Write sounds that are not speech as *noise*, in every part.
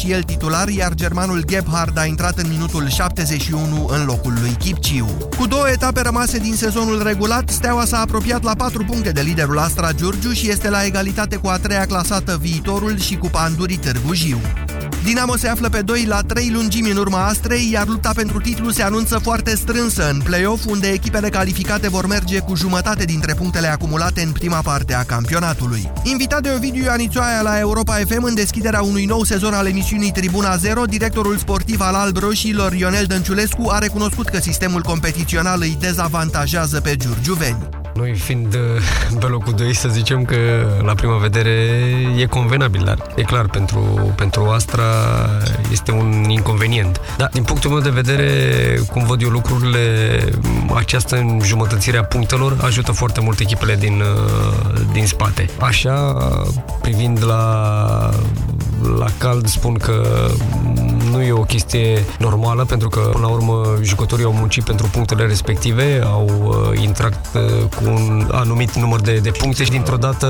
și el titular, iar germanul Gebhard a intrat în minutul 71 în locul lui Kipciu. Cu două etape rămase din sezonul regulat, Steaua s-a apropiat la 4 puncte de liderul Astra Giurgiu și este la egalitate cu a treia clasată Viitorul și cu Pandurii Târgu Jiu. Dinamo se află pe 2 la 3 lungimi în urma Astrei, iar lupta pentru titlu se anunță foarte strânsă în play-off, unde echipele calificate vor merge cu jumătate dintre punctele acumulate în prima parte a campionatului. Invitat de Ovidiu Anițoaia la Europa FM în deschiderea unui nou sezon al emisiunii Tribuna 0, directorul sportiv al Alb Roșilor, Ionel Dănciulescu, a recunoscut că sistemul competițional îi dezavantajează pe giurgiuveni. Noi fiind uh, pe locul 2, să zicem că la prima vedere e convenabil, dar e clar, pentru, pentru Astra este un inconvenient. Dar din punctul meu de vedere, cum văd eu lucrurile, această înjumătățire a punctelor ajută foarte mult echipele din, uh, din spate. Așa, privind la, la cald, spun că nu e o chestie normală, pentru că, până la urmă, jucătorii au muncit pentru punctele respective, au uh, intrat cu un anumit număr de, de puncte și dintr-o dată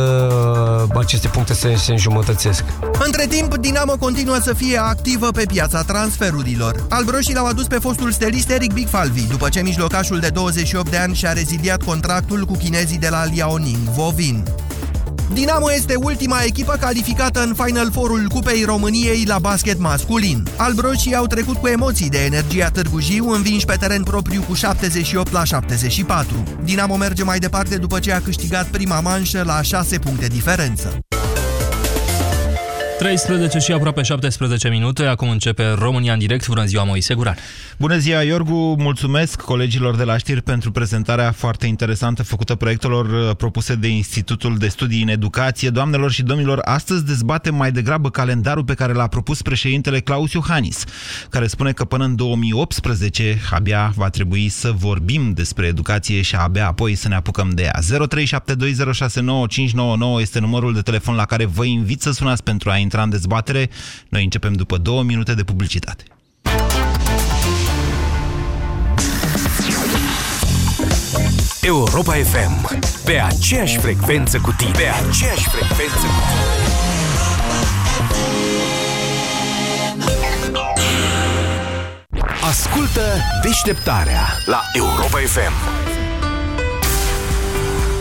aceste puncte se, se înjumătățesc. Între timp, Dinamo continuă să fie activă pe piața transferurilor. Albroșii l-au adus pe fostul stelist Eric Bigfalvi, după ce mijlocașul de 28 de ani și-a reziliat contractul cu chinezii de la Liaoning Vovin. Dinamo este ultima echipă calificată în Final Four-ul Cupei României la basket masculin. Albroșii au trecut cu emoții de energia Târgu Jiu, învinși pe teren propriu cu 78 la 74. Dinamo merge mai departe după ce a câștigat prima manșă la 6 puncte diferență. 13 și aproape 17 minute, acum începe România în direct. Bună ziua, Moise Guran! Bună ziua, Iorgu! Mulțumesc colegilor de la știri pentru prezentarea foarte interesantă făcută proiectelor uh, propuse de Institutul de Studii în Educație. Doamnelor și domnilor, astăzi dezbatem mai degrabă calendarul pe care l-a propus președintele Claus Iohannis, care spune că până în 2018 abia va trebui să vorbim despre educație și abia apoi să ne apucăm de ea. 0372069599 este numărul de telefon la care vă invit să sunați pentru a intra în dezbatere. Noi începem după două minute de publicitate. Europa FM. Pe aceeași frecvență cu tine. Pe aceeași frecvență cu tine. Ascultă deșteptarea la Europa FM.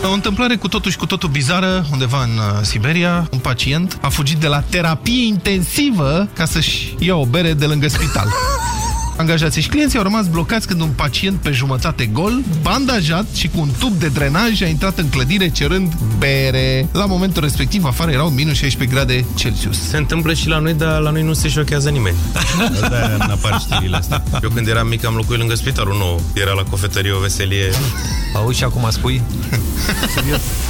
O întâmplare cu totul și cu totul bizară, undeva în uh, Siberia, un pacient a fugit de la terapie intensivă ca să-și ia o bere de lângă spital. *laughs* Angajații și clienții au rămas blocați când un pacient pe jumătate gol, bandajat și cu un tub de drenaj a intrat în clădire cerând bere. La momentul respectiv, afară erau minus 16 grade Celsius. Se întâmplă și la noi, dar la noi nu se șochează nimeni. Da, în apar știrile astea. Eu când eram mic am locuit lângă spitalul nou. Era la cofetărie o veselie. Auzi și acum spui? *laughs*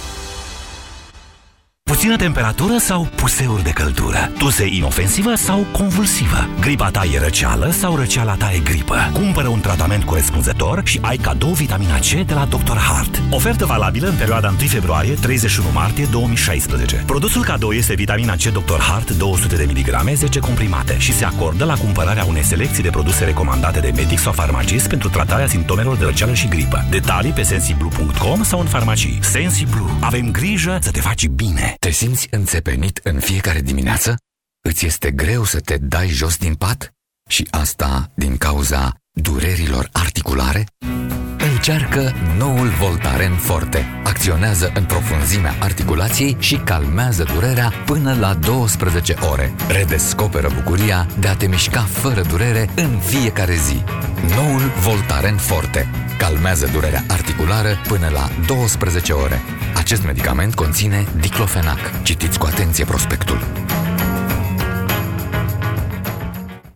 Puțină temperatură sau puseuri de căldură? Tuse inofensivă sau convulsivă? Gripa ta e răceală sau răceala ta e gripă? Cumpără un tratament corespunzător și ai cadou vitamina C de la Dr. Hart. Ofertă valabilă în perioada 1 februarie-31 martie 2016. Produsul cadou este vitamina C Dr. Hart 200 de mg 10 comprimate și se acordă la cumpărarea unei selecții de produse recomandate de medic sau farmacist pentru tratarea simptomelor de răceală și gripă. Detalii pe sensiblu.com sau în farmacii. Sensiblu. Avem grijă să te faci bine. Te simți înțepenit în fiecare dimineață? Îți este greu să te dai jos din pat? Și asta din cauza durerilor articulare? Încearcă noul Voltaren Forte. Acționează în profunzimea articulației și calmează durerea până la 12 ore. Redescoperă bucuria de a te mișca fără durere în fiecare zi. Noul Voltaren Forte. Calmează durerea articulară până la 12 ore. Acest medicament conține diclofenac. Citiți cu atenție prospectul.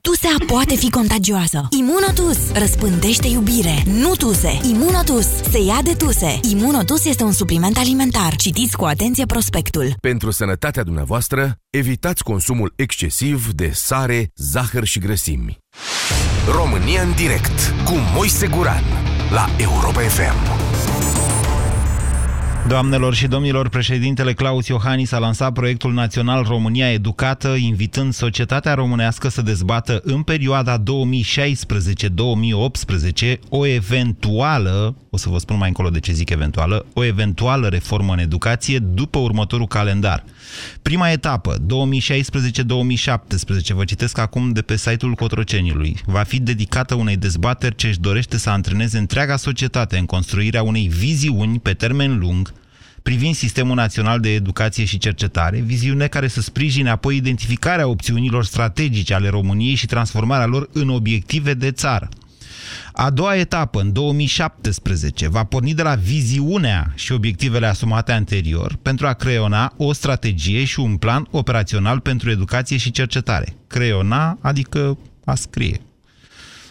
Tusea poate fi contagioasă. Imunotus răspândește iubire, nu tuse. Imunotus se ia de tuse. Imunotus este un supliment alimentar. Citiți cu atenție prospectul. Pentru sănătatea dumneavoastră, evitați consumul excesiv de sare, zahăr și grăsimi. România în direct cu Moise Guran la Europa FM. Doamnelor și domnilor, președintele Claus Iohannis a lansat proiectul național România Educată, invitând societatea românească să dezbată în perioada 2016-2018 o eventuală, o să vă spun mai încolo de ce zic eventuală, o eventuală reformă în educație după următorul calendar. Prima etapă, 2016-2017, vă citesc acum de pe site-ul Cotrocenului, va fi dedicată unei dezbateri ce își dorește să antreneze întreaga societate în construirea unei viziuni pe termen lung privind Sistemul Național de Educație și Cercetare, viziune care să sprijine apoi identificarea opțiunilor strategice ale României și transformarea lor în obiective de țară. A doua etapă, în 2017, va porni de la viziunea și obiectivele asumate anterior pentru a creiona o strategie și un plan operațional pentru educație și cercetare. Creiona, adică a scrie.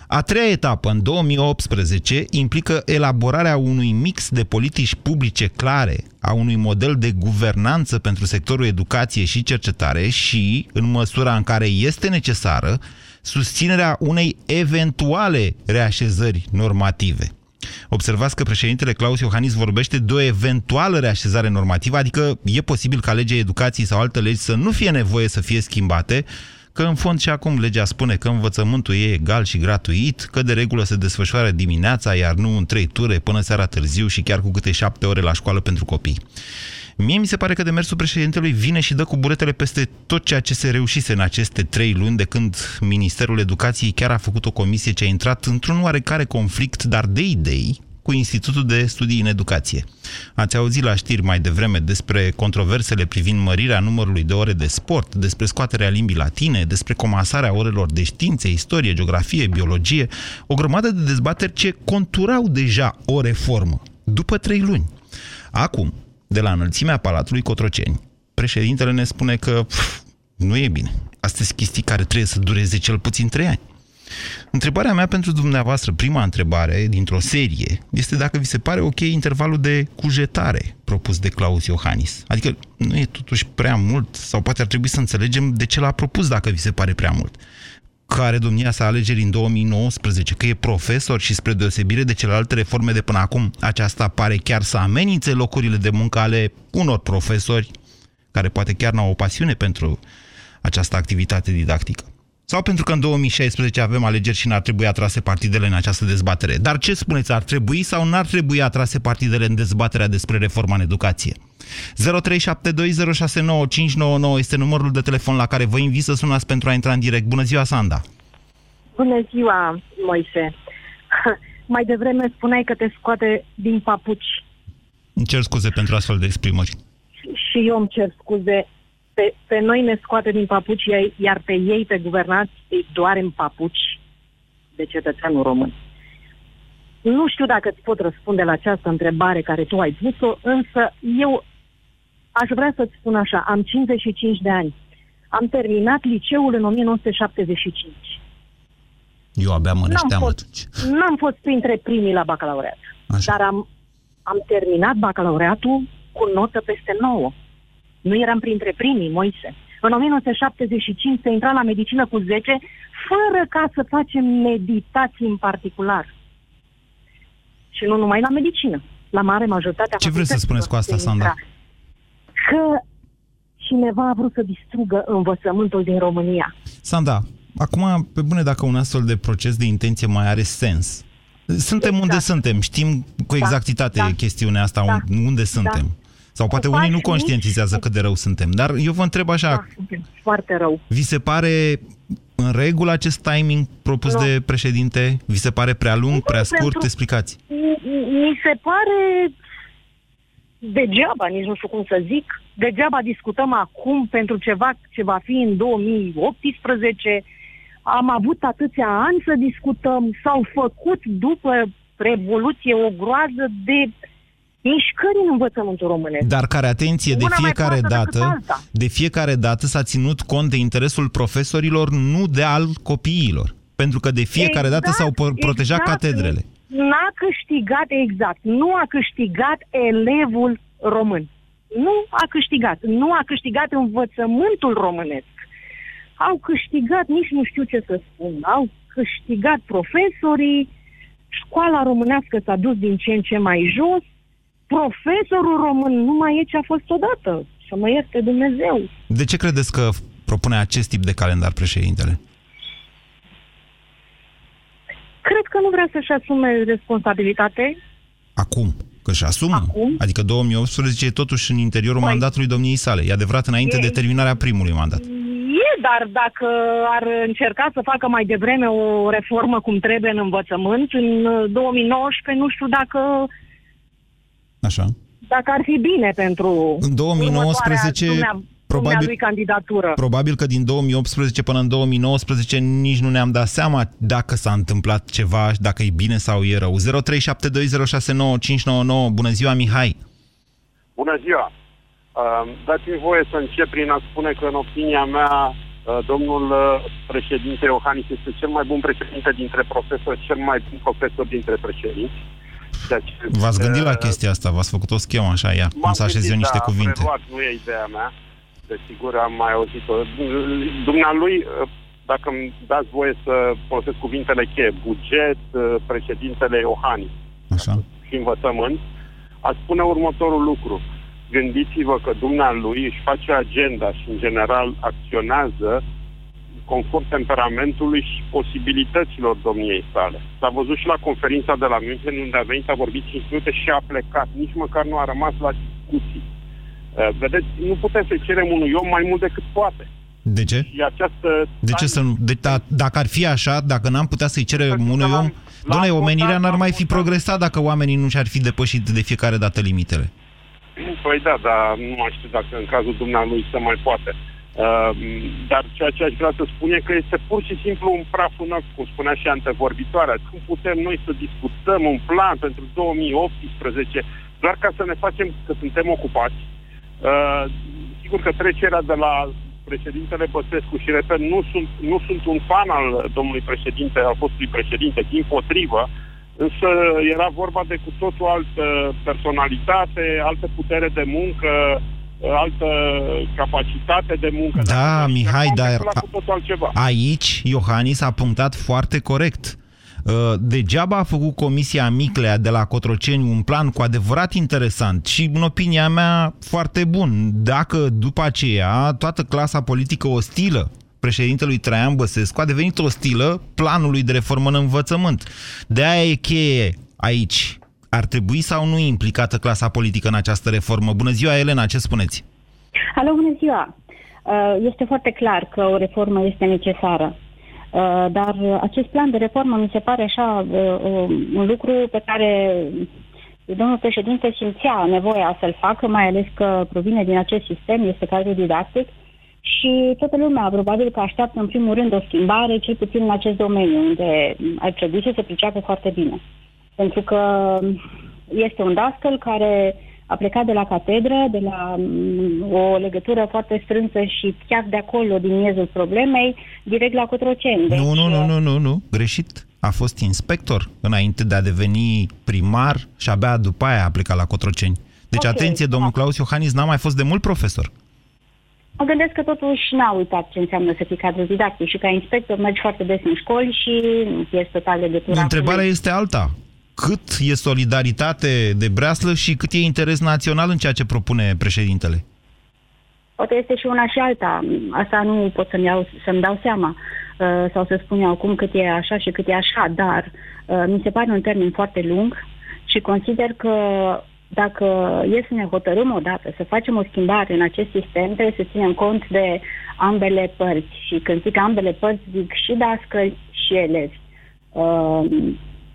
A treia etapă, în 2018, implică elaborarea unui mix de politici publice clare, a unui model de guvernanță pentru sectorul educație și cercetare și, în măsura în care este necesară, susținerea unei eventuale reașezări normative. Observați că președintele Claus Iohannis vorbește de o eventuală reașezare normativă, adică e posibil ca legea educației sau alte legi să nu fie nevoie să fie schimbate, că în fond și acum legea spune că învățământul e egal și gratuit, că de regulă se desfășoară dimineața, iar nu în trei ture până seara târziu și chiar cu câte șapte ore la școală pentru copii. Mie mi se pare că demersul președintelui vine și dă cu buretele peste tot ceea ce se reușise în aceste trei luni de când Ministerul Educației chiar a făcut o comisie ce a intrat într-un oarecare conflict, dar de idei, cu Institutul de Studii în Educație. Ați auzit la știri mai devreme despre controversele privind mărirea numărului de ore de sport, despre scoaterea limbii latine, despre comasarea orelor de științe, istorie, geografie, biologie, o grămadă de dezbateri ce conturau deja o reformă, după trei luni. Acum, de la înălțimea Palatului Cotroceni, președintele ne spune că pf, nu e bine. Astea sunt chestii care trebuie să dureze cel puțin trei ani. Întrebarea mea pentru dumneavoastră, prima întrebare dintr-o serie, este dacă vi se pare ok intervalul de cujetare propus de Claus Iohannis. Adică nu e totuși prea mult sau poate ar trebui să înțelegem de ce l-a propus dacă vi se pare prea mult care domnia sa alegeri în 2019, că e profesor și spre deosebire de celelalte reforme de până acum, aceasta pare chiar să amenințe locurile de muncă ale unor profesori care poate chiar n-au o pasiune pentru această activitate didactică. Sau pentru că în 2016 avem alegeri și n-ar trebui atrase partidele în această dezbatere. Dar ce spuneți, ar trebui sau n-ar trebui atrase partidele în dezbaterea despre reforma în educație? 0372069599 este numărul de telefon la care vă invit să sunați pentru a intra în direct. Bună ziua, Sanda! Bună ziua, Moise! *laughs* Mai devreme spuneai că te scoate din papuci. Îmi cer scuze pentru astfel de exprimări. Și eu îmi cer scuze pe, pe noi ne scoate din papuci, iar pe ei, pe guvernați, îi doare în papuci de cetățeanul român. Nu știu dacă îți pot răspunde la această întrebare care tu ai pus-o, însă eu aș vrea să-ți spun așa, am 55 de ani. Am terminat liceul în 1975. Eu abia mă n-am fost, atunci. N-am fost printre primii la bacalaureat. Așa. Dar am, am terminat bacalaureatul cu notă peste 9. Nu eram printre primii, Moise. În 1975 se intra la medicină cu 10, fără ca să facem meditații în particular. Și nu numai la medicină. La mare majoritatea Ce vreți să spuneți cu asta, Sandra? Că cineva a vrut să distrugă învățământul din România. Sanda, acum, pe bune, dacă un astfel de proces de intenție mai are sens. Suntem exact. unde suntem, știm cu da. exactitate da. chestiunea asta, da. unde da. suntem. Da. Sau poate unii nu conștientizează cât de rău suntem. Dar eu vă întreb așa... Da, foarte rău. Vi se pare în regulă acest timing propus no. de președinte? Vi se pare prea lung, prea scurt? Pentru... Explicați. Mi se pare degeaba, nici nu știu cum să zic, degeaba discutăm acum pentru ceva ce va fi în 2018. Am avut atâția ani să discutăm, s-au făcut după Revoluție o groază de mișcări în învățământul românesc. Dar care, atenție, de fiecare dată, de fiecare dată s-a ținut cont de interesul profesorilor, nu de al copiilor. Pentru că de fiecare exact, dată s-au protejat exact, catedrele. N-a câștigat, exact, nu a câștigat elevul român. Nu a câștigat. Nu a câștigat învățământul românesc. Au câștigat, nici nu știu ce să spun, au câștigat profesorii, școala românească s-a dus din ce în ce mai jos, profesorul român nu mai e ce a fost odată. Să mă ierte Dumnezeu. De ce credeți că propune acest tip de calendar președintele? Cred că nu vrea să-și asume responsabilitate. Acum. Că și asumă. Acum? Adică 2018 e totuși în interiorul păi... mandatului domniei sale. E adevărat înainte E- de terminarea primului mandat. E, dar dacă ar încerca să facă mai devreme o reformă cum trebuie în învățământ, în uh, 2019, nu știu dacă, Așa. dacă ar fi bine pentru În 2019, următoarea probabil- dumnealui candidatură. Probabil că din 2018 până în 2019 nici nu ne-am dat seama dacă s-a întâmplat ceva, dacă e bine sau e rău. 0372069599. Bună ziua, Mihai! Bună ziua! Uh, Dați-mi voie să încep prin a spune că, în opinia mea, uh, domnul uh, președinte Iohannis este cel mai bun președinte dintre profesori, cel mai bun profesor dintre președinți. Ceea ce V-ați este, gândit la uh, chestia asta, v-ați făcut o schemă așa, ia, cum M-am să așez eu gândit, niște da, cuvinte. Preluat, nu e ideea mea. Desigur, am mai auzit-o. Dumnealui, dacă îmi dați voie să folosesc cuvintele cheie, buget, președintele Iohannis Așa. și învățământ, aș spune următorul lucru. Gândiți-vă că dumnealui își face agenda și, în general, acționează conform temperamentului și posibilităților domniei sale. S-a văzut și la conferința de la München, unde a venit, a vorbit 5 minute și a plecat. Nici măcar nu a rămas la discuții. Uh, Vedeți, nu putem să cerem unui om mai mult decât poate. De ce? Și această... De ce să nu? De, da, dacă ar fi așa, dacă n-am putea să-i cerem unui om, doamne, omenirea n-ar mai fi progresat dacă oamenii nu și-ar fi depășit de fiecare dată limitele. Păi da, dar nu mai știu dacă în cazul dumnealui se mai poate. Uh, dar ceea ce aș vrea să spun e că este pur și simplu un praf în ochi, cum spunea și antevorbitoarea. Cum putem noi să discutăm un plan pentru 2018 doar ca să ne facem că suntem ocupați? Uh, sigur că trecerea de la președintele Băsescu și, repet, nu sunt, nu sunt un fan al domnului președinte, al fostului președinte, din potrivă, însă era vorba de cu totul altă personalitate, altă putere de muncă, altă capacitate de muncă. Da, Mihai, Acum dar plecă la cu totul altceva. aici Iohannis a punctat foarte corect. Uh, Degeaba a făcut Comisia Miclea de la Cotroceni un plan cu adevărat interesant și, în opinia mea, foarte bun. Dacă după aceea toată clasa politică ostilă președintelui Traian Băsescu a devenit ostilă planului de reformă în învățământ. De aia e cheie aici. Ar trebui sau nu implicată clasa politică în această reformă? Bună ziua, Elena, ce spuneți? Alo, bună ziua! Uh, Este foarte clar că o reformă este necesară. Uh, Dar acest plan de reformă mi se pare așa uh, un lucru pe care domnul președinte simțea nevoia să-l facă, mai ales că provine din acest sistem, este cadrul didactic și toată lumea probabil că așteaptă în primul rând o schimbare, cel puțin în acest domeniu, unde ar trebui să se priceapă foarte bine. Pentru că este un dascăl care a plecat de la catedră, de la mm, o legătură foarte strânsă și chiar de acolo, din miezul problemei, direct la Cotroceni. Deci, Nu, nu, nu, nu, nu, nu, greșit. A fost inspector înainte de a deveni primar și abia după aia a plecat la Cotroceni. Deci, Ok, atenție, domnul Claus Iohannis n-a mai fost de mult profesor. Mă gândesc că totuși n-a uitat ce înseamnă să fii cadru didactic și ca inspector mergi foarte des în școli și nu ești total legătura. Întrebarea este alta. Cât e solidaritate de breaslă și cât e interes național în ceea ce propune președintele? Poate este și una și alta. Asta nu pot să-mi, iau, să-mi dau seama uh, sau să spun eu acum cât e așa și cât e așa, dar uh, mi se pare un termen foarte lung și consider că dacă e să ne hotărâm odată să facem o schimbare în acest sistem, trebuie să ținem cont de ambele părți. Și când zic ambele părți, zic și dascăli și elevi. Uh,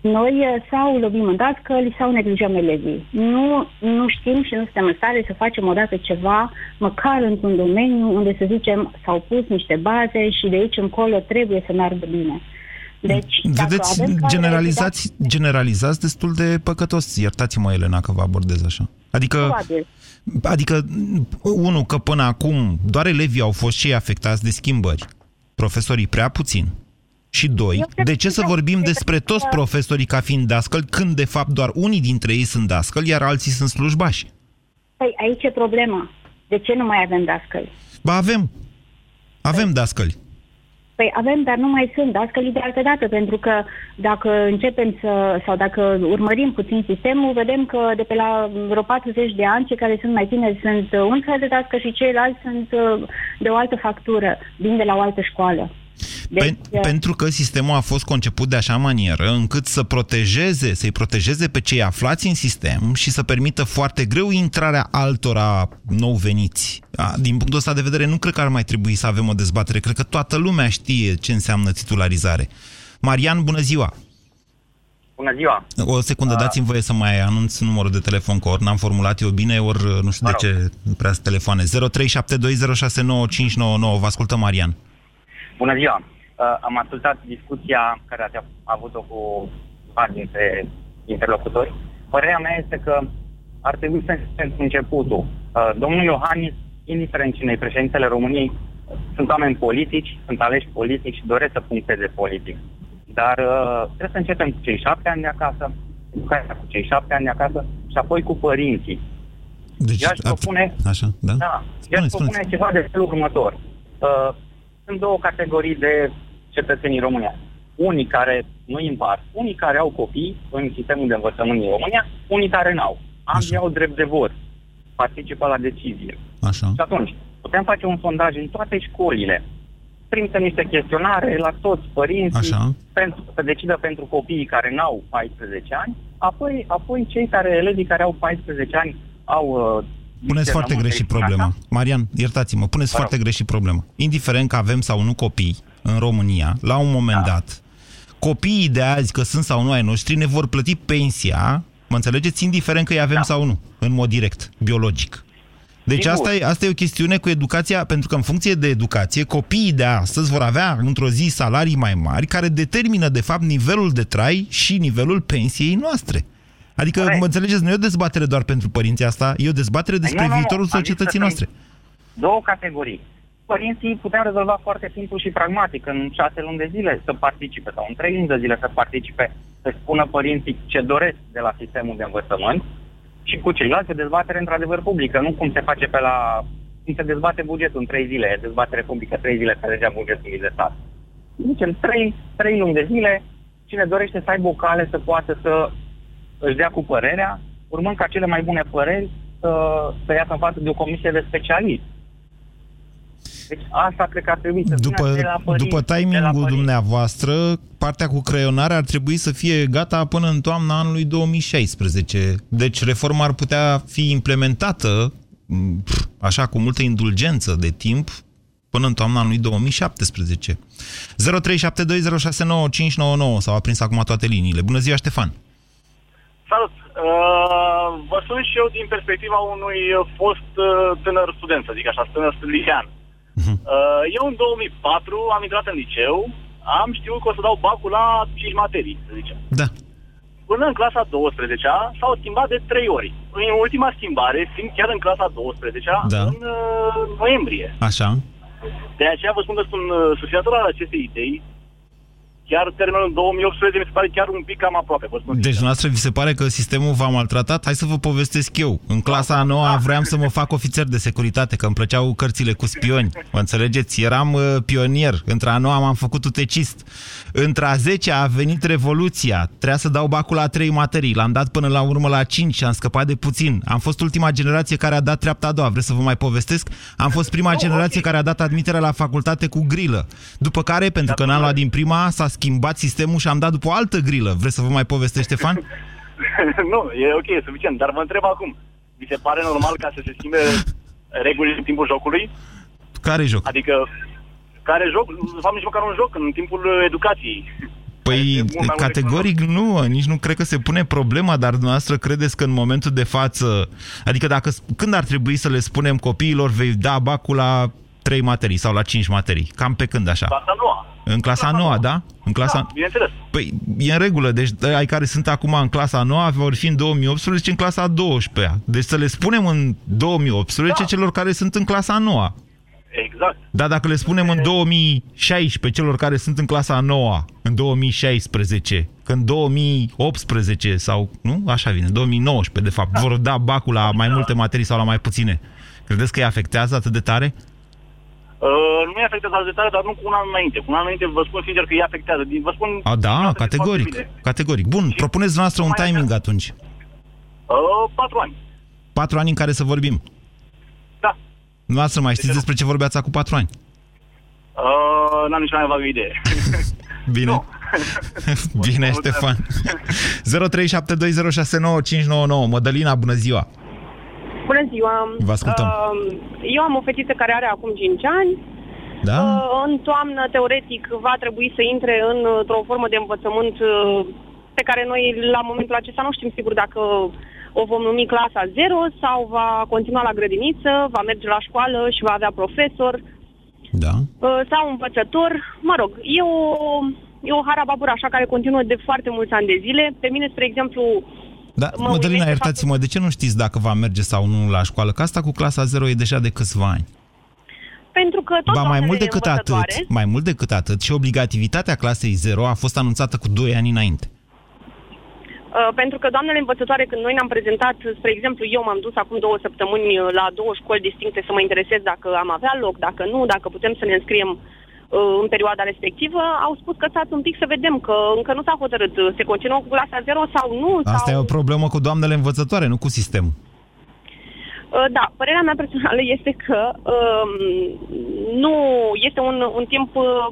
noi uh, sau lovim în dascăli sau neglijăm elevii. Nu, nu știm și nu suntem în stare să facem odată ceva, măcar într-un domeniu unde, să zicem, s-au pus niște baze și de aici încolo trebuie să meargă bine. Deci, dacă Vedeți, avem cadre generalizați, generalizați destul de păcătos. Iertați-mă, Elena, că vă abordez așa. Adică, Probabil. adică, unul, că până acum doar elevii au fost cei afectați de schimbări. Profesorii prea puțin. Și doi, Eu cred de ce că să da, vorbim cred despre că- toți profesorii ca fiind dascăli, când de fapt doar unii dintre ei sunt dascăli, iar alții sunt slujbași? Păi aici e problema. De ce nu mai avem dascăli? Ba avem. Avem dascăli. Păi avem, dar nu mai sunt dascălii de altă dată, pentru că dacă începem să, sau dacă urmărim puțin sistemul, vedem că de pe la vreo 40 de ani, cei care sunt mai tineri sunt un fel de dască și ceilalți sunt uh, de o altă factură, vin de la o altă școală. Deci, Pen, uh, pentru că sistemul a fost conceput de așa manieră încât să protejeze, să-i protejeze pe cei aflați în sistem și să permită foarte greu intrarea altora nou veniți. Din punctul ăsta de vedere, nu cred că ar mai trebui să avem o dezbatere. Cred că toată lumea știe ce înseamnă titularizare. Marian, bună ziua! Bună ziua! O secundă, dați-mi voie să mai anunț numărul de telefon, că ori n-am formulat eu bine, ori nu știu de ce prea să telefoane. 0372069599. Vă ascultă, Marian. Bună ziua! Uh, am ascultat discuția care ați avut-o cu parte dintre interlocutori. Părerea mea este că ar trebui să începem începutul. Uh, domnul Iohannis, indiferent cine președintele României, sunt oameni politici, sunt aleși politici și doresc să puncteze politic. Dar uh, trebuie să începem cu cei șapte ani de acasă, educația cu cei șapte ani de acasă și apoi cu părinții. Deci, aș propune, așa, da? da aș propune ceva de felul următor. Uh, sunt două categorii de cetățenii România. Unii care nu împart, unii care au copii în sistemul de învățământ din România, unii care n-au. Ambii au drept de vot, participă la decizie. Așa. Și atunci, putem face un sondaj în toate școlile, trimite niște chestionare la toți părinții Așa. pentru să decidă pentru copiii care n-au 14 ani, apoi, apoi cei care, elevii care au 14 ani au uh, Puneți foarte greșit problema. Marian, iertați-mă, puneți foarte greșit problema. Indiferent că avem sau nu copii în România, la un moment da. dat, copiii de azi, că sunt sau nu ai noștri, ne vor plăti pensia, mă înțelegeți, indiferent că îi avem da. sau nu, în mod direct, biologic. Deci asta e, asta e o chestiune cu educația, pentru că în funcție de educație, copiii de astăzi vor avea într-o zi salarii mai mari, care determină, de fapt, nivelul de trai și nivelul pensiei noastre. Adică, Corect. mă înțelegeți, nu e o dezbatere doar pentru părinții asta, e o dezbatere despre nu, viitorul nu, societății noastre. Două categorii. Părinții putem rezolva foarte simplu și pragmatic în șase luni de zile să participe sau în trei luni de zile să participe, să spună părinții ce doresc de la sistemul de învățământ și cu ceilalți dezbatere într-adevăr publică, nu cum se face pe la... cum se dezbate bugetul în trei zile, dezbatere publică trei zile care deja bugetul de stat. Zicem, trei, trei luni de zile, cine dorește să aibă o cale să poată să își dea cu părerea, urmând ca cele mai bune păreri să, să iasă în față de o comisie de specialiști. Deci asta cred că ar trebui să după, de la părinți, după timingul dumneavoastră, partea cu creionare ar trebui să fie gata până în toamna anului 2016. Deci reforma ar putea fi implementată așa cu multă indulgență de timp până în toamna anului 2017. 0372069599 s-au aprins acum toate liniile. Bună ziua, Ștefan! Salut! Uh, vă sun și eu din perspectiva unui fost uh, tânăr student, să zic așa, tânăr studian. Uh-huh. Uh, eu în 2004 am intrat în liceu, am știut că o să dau bacul la 5 materii, să zicem. Da. Până în clasa 12 s-au schimbat de 3 ori. În ultima schimbare, fiind chiar în clasa 12 da. în uh, noiembrie. Așa. De aceea vă spun că sunt uh, susținător al acestei idei chiar termenul 2018 mi se pare chiar un pic cam aproape. Deci, noastră, vi se pare că sistemul v-a maltratat? Hai să vă povestesc eu. În clasa a noua vreau să mă fac ofițer de securitate, că îmi plăceau cărțile cu spioni. Mă înțelegeți? Eram uh, pionier. Între a noua m-am făcut utecist. Între a 10 a venit Revoluția. Trebuia să dau bacul la 3 materii. L-am dat până la urmă la 5 și am scăpat de puțin. Am fost ultima generație care a dat treapta a doua. Vreți să vă mai povestesc? Am fost prima generație care a dat admiterea la facultate cu grilă. După care, pentru că n-am luat din prima, s-a schimbat sistemul și am dat după o altă grilă. Vreți să vă mai povestești, Ștefan? *laughs* nu, e ok, e suficient. Dar vă întreb acum. Vi se pare normal ca să se schimbe regulile în timpul jocului? Care joc? Adică, care joc? De fapt, nici măcar un joc, în timpul educației. Păi, categoric nu, nici nu cred că se pune problema, dar dumneavoastră credeți că în momentul de față, adică dacă, când ar trebui să le spunem copiilor, vei da bacul la 3 materii sau la 5 materii? Cam pe când așa? Clasa noua. În clasa a noua, da? În clasa... Da, bineînțeles. Păi, e în regulă. Deci, ai care sunt acum în clasa a noua vor fi în 2018 în clasa a 12 -a. Deci să le spunem în 2018 da. celor care sunt în clasa a noua. Exact. Dar dacă le spunem în 2016 celor care sunt în clasa a noua, în 2016, că în 2018 sau, nu? Așa vine, 2019, de fapt, vor da bacul la mai multe materii sau la mai puține. Credeți că îi afectează atât de tare? Uh, nu îi afectează atât de tare, dar nu cu un an înainte. Cu un an înainte vă spun sincer că îi afectează. Din- Vă spun... A, da, categoric. foarte bine. Categoric. Bun, propuneți noastră un timing atunci. Uh, patru ani. Patru ani în care să vorbim. Da. Noastră mai știți despre ce vorbeați acum patru ani? Uh, n-am nici mai vagă idee. *laughs* Bine. *laughs* Bine, Ștefan. *laughs* 0372069599. Mădălina, bună ziua. Bună ziua! Vă ascultăm. Uh, eu am o fetiță care are acum 5 ani. Da? Uh, în toamnă, teoretic, va trebui să intre în- într-o formă de învățământ uh, pe care noi, la momentul acesta, nu știm sigur dacă o vom numi clasa 0 sau va continua la grădiniță, va merge la școală și va avea profesor Da. uh, sau învățător. Mă rog, e o, e o harababură așa care continuă de foarte mulți ani de zile. Pe mine, spre exemplu, Da, Mă Mădălina, uimește iertați-mă, de ce nu știți dacă va merge sau nu la școală? Că asta cu clasa 0 e deja de câțiva ani. pentru că tot Ba, mai doamnele mult decât atât, învățătoare- mai mult decât atât, și obligativitatea clasei 0 a fost anunțată cu 2 ani înainte. Uh, pentru că doamnele învățătoare, când noi ne-am prezentat, spre exemplu, eu m-am dus acum două săptămâni uh, la două școli distincte să mă interesez dacă am avea loc, dacă nu, dacă putem să ne înscriem uh, în perioada respectivă, au spus că stați un pic să vedem, că încă nu s-a hotărât. uh, Se continuă cu clasa 0 sau nu? Asta sau... e o problemă cu doamnele învățătoare, nu cu sistemul. Uh, Da, părerea mea personală *laughs* este că um, nu este un, un timp uh,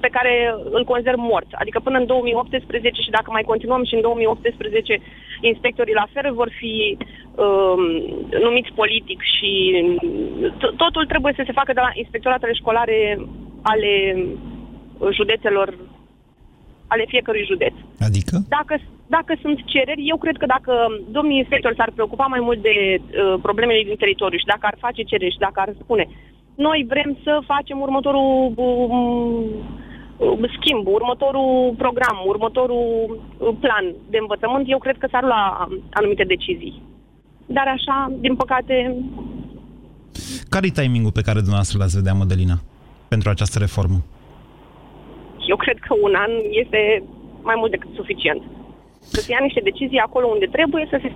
pe care îl consider mort. Adică până în 2018 și dacă mai continuăm și în 2018 inspectorii la fel vor fi um, numiți politic și t- totul trebuie să se facă de la inspectoratele școlare ale județelor, ale fiecărui județ. Adică? Dacă, dacă sunt cereri, eu cred că dacă domnii inspectori s-ar preocupa mai mult de uh, problemele din teritoriu și dacă ar face cereri și dacă ar spune noi vrem să facem următorul um, uh, schimb, următorul program, următorul uh, plan de învățământ, eu cred că s-ar lua anumite decizii. Dar așa, din păcate, Care e timingul pe care dumneavoastră l-ați vedea, Mădălina, pentru această reformă? eu cred că un an este mai mult decât suficient. Să se ia niște decizii acolo unde trebuie să se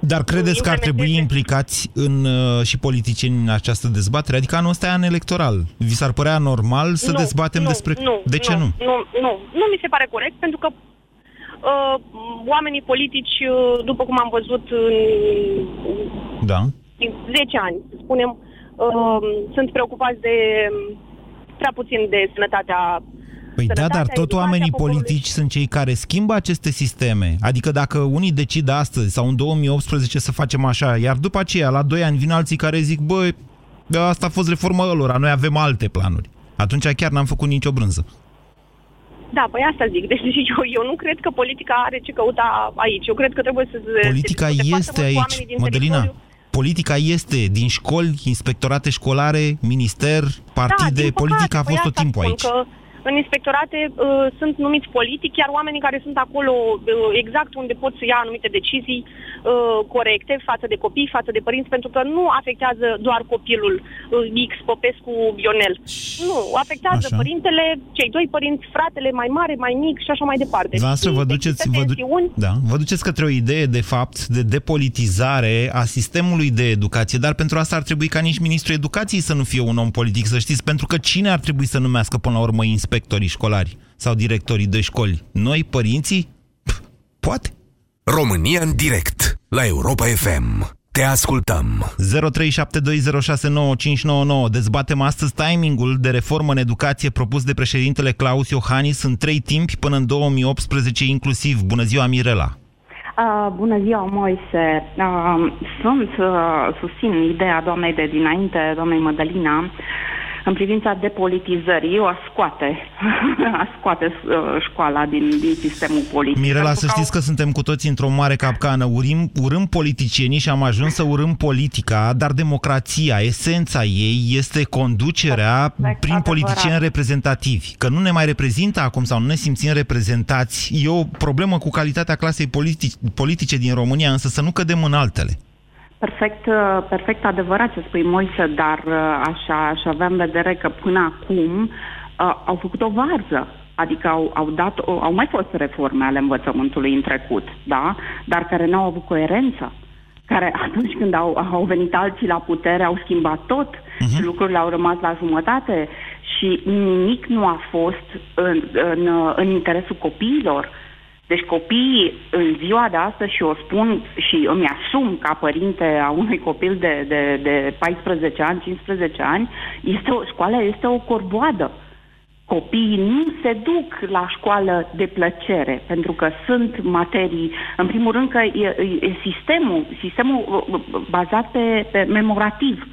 Dar credeți că ar trebui implicați în, uh, și politicieni în această dezbatere? Adică anul ăsta e an electoral. Vi s-ar părea normal să Nu, dezbatem nu, despre... Nu, de ce nu? Nu, nu, nu mi se pare corect, pentru că uh, oamenii politici, uh, după cum am văzut în Da. în 10 ani, să spunem, uh, sunt preocupați de prea puțin de sănătatea Păi da, Sănătatea, dar tot educația oamenii poporului. politici sunt cei care schimbă aceste sisteme. Adică dacă unii decid astăzi sau în 2018 să facem așa, iar după aceea, la 2 ani, vin alții care zic, băi, asta a fost reforma lor, noi avem alte planuri. Atunci chiar n-am făcut nicio brânză. Da, păi asta zic. Deci *laughs* eu, eu nu cred că politica are ce căuta aici. Eu cred că trebuie să se Politica se discute este foarte mult cu aici, oamenii din Mădălina. teritoriu. Politica este din școli, inspectorate școlare, minister, partide. da, din păcate, Politica a păi fost tot asta timpul spun aici. Că în inspectorate uh, sunt numiți politic, iar oamenii care sunt acolo uh, exact unde pot să ia anumite decizii uh, corecte față de copii, față de părinți, pentru că nu afectează doar copilul uh, X, Popescu, Ionel. Nu, afectează Așa. părintele, cei doi părinți, fratele mai mare, mai mic și așa mai departe. Dumneavoastră vă Și duceți, există vă, du- tensiuni. da, vă duceți către o idee, de fapt, de depolitizare a sistemului de educație, dar pentru asta ar trebui ca nici ministrul educației să nu fie un om politic, să știți, pentru că cine ar trebui să numească până la urmă inspectorii școlari sau directorii de școli? Noi, părinții? Pf, Poate. România în direct la Europa FM. Te ascultăm. 0372069599. Dezbatem astăzi timingul de reformă în educație propus de președintele Claus Iohannis în trei timpi până în 2018 inclusiv. Bună ziua, Mirela! Uh, bună ziua, Moise. Uh, sunt, uh, susțin ideea doamnei de dinainte, doamnei Mădălina, în privința depolitizării, o a scoate, a *laughs* scoate uh, școala din, din sistemul politic. Mirela, Pentru să că știți că suntem cu toții într-o mare capcană. Urim, urâm politicienii și am ajuns să urâm politica, dar democrația, esența ei, este conducerea prin adevărat. politicieni reprezentativi. Că nu ne mai reprezintă acum sau nu ne simțim reprezentați, e o problemă cu calitatea clasei politici, politice din România, însă să nu cădem în altele. Perfect, uh, perfect adevărat ce spui, Moise, dar uh, așa, aș avea în vedere că până acum uh, au făcut o varză. Adică au, au, dat, o, au mai fost reforme ale învățământului în trecut, da? Dar care n-au avut coerență. Care atunci când au, au venit alții la putere au schimbat tot uh-huh. și lucrurile au rămas la jumătate și nimic nu a fost în, în, în interesul copiilor. Deci copiii în ziua de astăzi și o spun și îmi asum ca părinte a unui copil de, de, de 14 ani, 15 ani, este o, școala este o corboadă. Copiii nu se duc la școală de plăcere, pentru că sunt materii, în primul rând că e, e sistemul, sistemul bazat pe, pe memorativ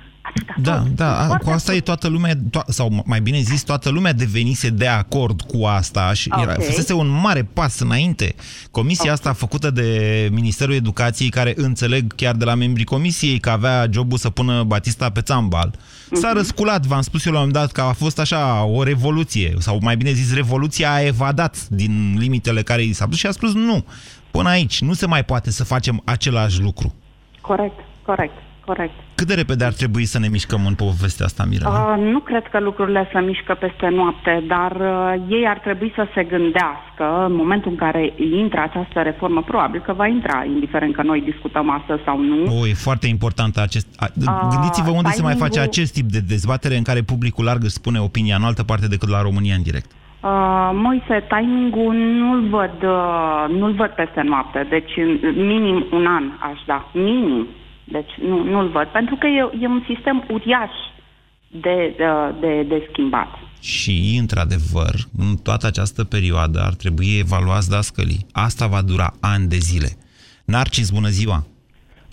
da, da, cu asta e toată lumea, to- sau mai bine zis, toată lumea devenise de acord cu asta și okay. era, fusese un mare pas înainte. Comisia okay. asta făcută de Ministerul Educației, care înțeleg chiar de la membrii comisiei că avea jobul să pună Batista pe țambal, s-a mhm. răsculat, v-am spus eu la un moment dat că a fost așa o revoluție, sau mai bine zis, revoluția a evadat din limitele care i s-a pus și a spus nu, până aici nu se mai poate să facem același lucru. Corect, corect corect. Cât de repede ar trebui să ne mișcăm în povestea asta, Mirela? Uh, nu cred că lucrurile se mișcă peste noapte, dar uh, ei ar trebui să se gândească în momentul în care intră această reformă, probabil că va intra, indiferent că noi discutăm astăzi sau nu. O, e foarte important acest... Uh, Gândiți-vă unde se mai face acest tip de dezbatere în care publicul larg își spune opinia în altă parte decât la România în direct. Uh, Moise, timingul nu-l văd, uh, nu-l văd peste noapte, deci minim un an aș da, minim. Deci nu, nu-l văd, pentru că e, e un sistem uriaș de, de, de, de schimbat. Și, într-adevăr, în toată această perioadă ar trebui evaluați dascălii. Asta va dura ani de zile. Narcis, bună ziua!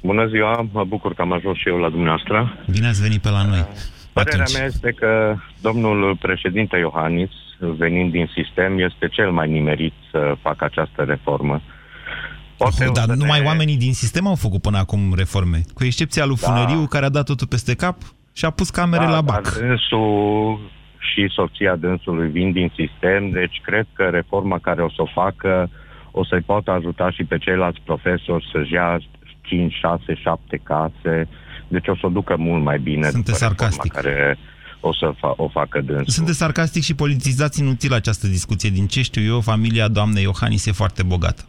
Bună ziua, mă bucur că am ajuns și eu la dumneavoastră. Bine ați venit pe la noi. Părerea Atunci. mea este că domnul președinte Iohannis, venind din sistem, este cel mai nimerit să facă această reformă. Poate oh, dar numai ne... oamenii din sistem au făcut până acum reforme, cu excepția lui da. Funăriu, care a dat totul peste cap și a pus camere da, la bac. Dar dânsul și soția dânsului vin din sistem, deci cred că reforma care o să o facă o să-i poată ajuta și pe ceilalți profesori să-și ia 5, 6, 7 case, deci o să o ducă mult mai bine Sunte sarcastic. care o să fa- o facă dânsul. Sunte sarcastic și politizați inutil această discuție. Din ce știu eu, familia doamnei Iohannis e foarte bogată.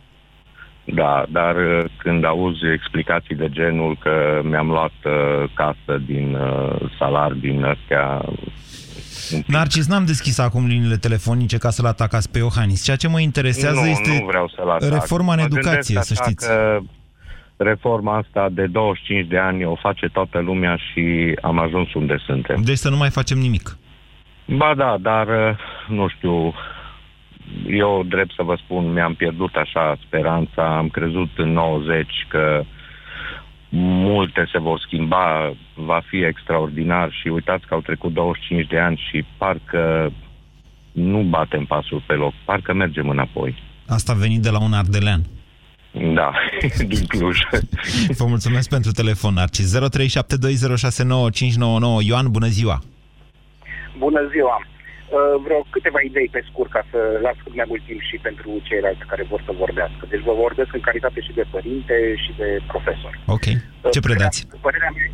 Da, dar uh, când auzi explicații de genul că mi-am luat uh, casă din uh, salar din ăstea... Narcis, n-am deschis acum liniile telefonice ca să-l atacați pe Iohannis. Ceea ce mă interesează nu, este nu vreau să atac. reforma în mă educație, să știți. Că reforma asta de 25 de ani o face toată lumea și am ajuns unde suntem. Deci să nu mai facem nimic. Ba da, dar uh, nu știu, eu, drept să vă spun, mi-am pierdut așa speranța, am crezut în 90 că multe se vor schimba, va fi extraordinar și uitați că au trecut 25 de ani și parcă nu batem pasul pe loc, parcă mergem înapoi. Asta a venit de la un ardelean. Da, *laughs* din Cluj. *laughs* Vă mulțumesc pentru telefon, Narcis. 0372069599. Ioan, bună ziua! Bună ziua! Uh, vreo câteva idei pe scurt ca să las cât mai mult timp și pentru ceilalți care vor să vorbească. Deci vă vorbesc în calitate și de părinte și de profesor. Ok. Ce uh, predați? Părerea mea,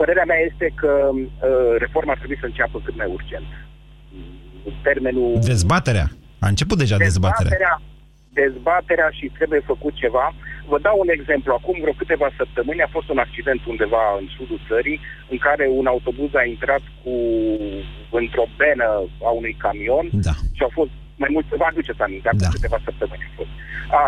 părerea mea este că uh, reforma ar trebui să înceapă cât mai urgent. Termenul... Dezbaterea? A început deja dezbaterea. Dezbaterea, dezbaterea și trebuie făcut ceva. Vă dau un exemplu. Acum vreo câteva săptămâni a fost un accident undeva în sudul țării în care un autobuz a intrat cu într-o benă a unui camion da. și au fost mai mult, vă aduceți aminte, acum da. câteva săptămâni a fost.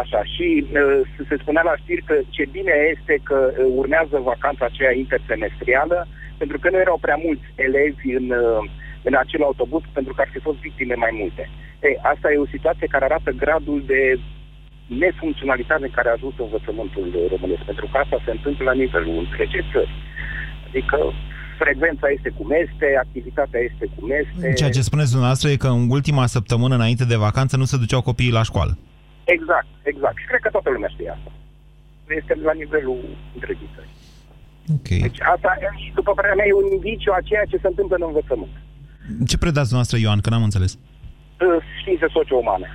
Așa, și uh, se spunea la știri că ce bine este că uh, urmează vacanța aceea intersemestrială, pentru că nu erau prea mulți elevi în, uh, în acel autobuz, pentru că ar fi fost victime mai multe. Ei, asta e o situație care arată gradul de nefuncționalitate în care a ajuns învățământul românesc, pentru că asta se întâmplă la nivelul întregi țări. Adică frecvența este cum este, activitatea este cum este. Ceea ce spuneți dumneavoastră e că în ultima săptămână înainte de vacanță nu se duceau copiii la școală. Exact, exact. Și cred că toată lumea știe asta. Este la nivelul întregii țări. Okay. Deci asta, după părerea mea, e un indiciu a ceea ce se întâmplă în învățământ. Ce predați dumneavoastră, Ioan, că n-am înțeles? Științe socio-umane.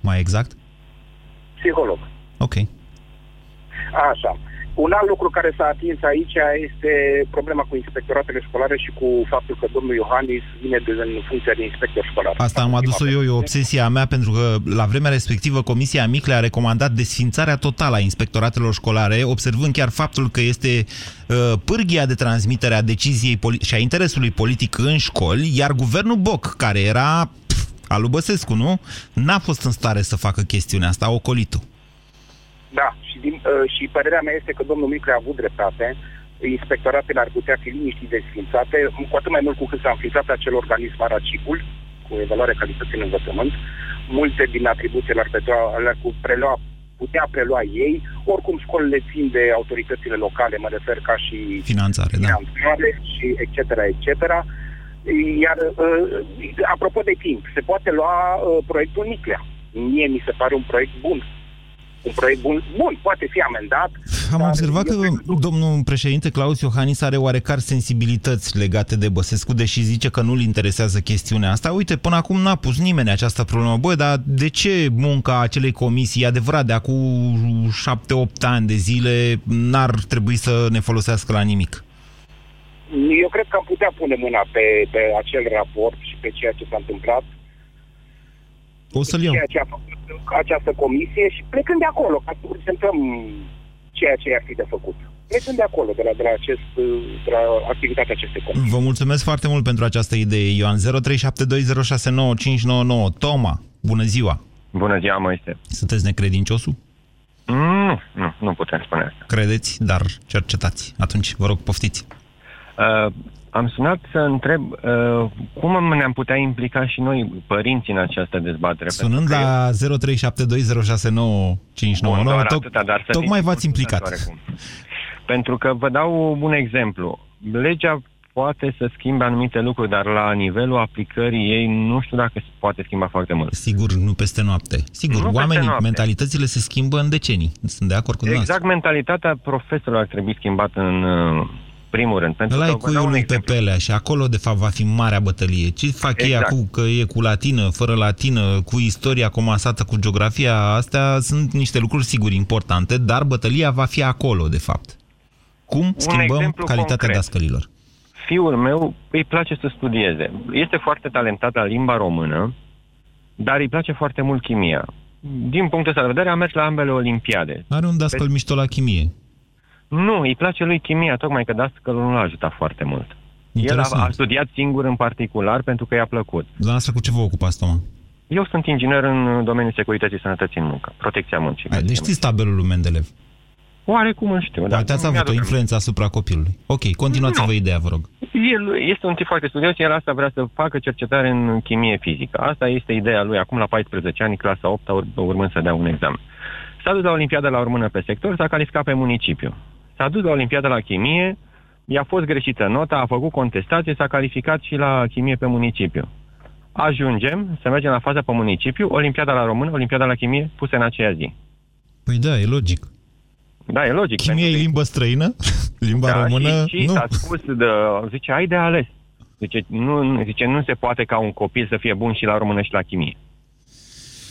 Mai exact? Psiholog. Ok. Așa. Un alt lucru care s-a atins aici este problema cu inspectoratele școlare și cu faptul că domnul Iohannis vine de, în funcție de inspector școlar. Asta am adus-o eu, e o obsesie a mea, pentru că la vremea respectivă Comisia Micle a recomandat desfințarea totală a inspectoratelor școlare, observând chiar faptul că este uh, pârghia de transmitere a deciziei și a interesului politic în școli, iar guvernul Boc, care era pf, al lui Băsescu, nu? N-a fost în stare să facă chestiunea asta, a ocolit-o. Da, și, din, uh, și părerea mea este că domnul Micle a avut dreptate. Inspectoratele ar putea fi liniștit desfințate, cu atât mai mult cu cât s-a înființat acel organism aracicul, cu evaluare calității în învățământ. Multe din atribuțiile ar putea, le-ar prelua, putea prelua ei. Oricum școlile țin de autoritățile locale, mă refer ca și finanțare, finanțare da. și etc. etc. Iar, uh, apropo de timp, se poate lua uh, proiectul Niclea. Mie mi se pare un proiect bun un proiect bun, bun, poate fi amendat. Am observat că domnul președinte Claus Iohannis are oarecare sensibilități legate de Băsescu, deși zice că nu-l interesează chestiunea asta. Uite, până acum n-a pus nimeni această problemă. Băi, dar de ce munca acelei comisii, adevărat, de acum șapte-opt ani de zile, n-ar trebui să ne folosească la nimic? Eu cred că am putea pune mâna pe, pe acel raport și pe ceea ce s-a întâmplat o să-l iau. ceea ce a făcut această comisie și plecând de acolo, ca să prezentăm ceea ce ar fi de făcut. Plecând de acolo, de la, de la, acest, de la activitatea acestei comisii. Vă mulțumesc foarte mult pentru această idee, Ioan. 0372069599. Toma, bună ziua! Bună ziua, Moise! Sunteți necredinciosul? Nu, nu, nu putem spune asta. Credeți, dar cercetați. Atunci, vă rog, poftiți. Uh, am sunat să întreb uh, cum ne-am putea implica și noi, părinții, în această dezbatere. Sunând la 0372069599, tocmai v-ați implicat. Pentru că vă dau un exemplu. Legea poate să schimbe anumite lucruri, dar la nivelul aplicării ei nu știu dacă se poate schimba foarte mult. Sigur, nu peste noapte. Sigur, nu oamenii, noapte. mentalitățile se schimbă în decenii. Sunt de acord cu Exact, dumneavoastră. mentalitatea profesorilor ar trebui schimbată în uh, primul rând. Pentru Ăla e cuiul lui pe pelea și acolo, de fapt, va fi marea bătălie. Ce fac exact. ei acum, că e cu latină, fără latină, cu istoria comasată cu geografia, astea sunt niște lucruri, sigur, importante, dar bătălia va fi acolo, de fapt. Cum Un schimbăm calitatea concret. dascălilor? Fiul meu îi place să studieze. Este foarte talentat la limba română, dar îi place foarte mult chimia. Din punctul ăsta de vedere, a mers la ambele olimpiade. Are un dascăl Pe... mișto la chimie. Nu, îi place lui chimia, tocmai că de asta că nu l-a ajutat foarte mult. Interesant. El a, a studiat singur în particular pentru că i-a plăcut. Dar asta cu ce vă ocupați, Toma? Eu sunt inginer în domeniul securității sănătății în muncă, protecția muncii. Ai, deci știți tabelul lui Mendeleev? Oarecum îl știu, da. Ați avut o influență asupra copilului. Ok, continuați-vă ideea, vă rog. El este un tip foarte studios, el asta vrea să facă cercetare în chimie fizică. Asta este ideea lui acum la 14 ani, clasa 8 urmând să dea un examen. S-a dus la Olimpiada la urmână pe sector, s-a calificat pe municipiu. S-a dus la Olimpiada la chimie, i-a fost greșită nota, a făcut contestație, s-a calificat și la chimie pe municipiu. Ajungem să mergem la faza pe municipiu, Olimpiada la română, Olimpiada la chimie, puse în aceea zi. Păi da, e logic. Da, e logic. Chimie e limbă străină? *laughs* Limba da, română? Și, și nu. s-a spus, de, zice, ai de ales. Zice nu, zice, nu se poate ca un copil să fie bun și la română și la chimie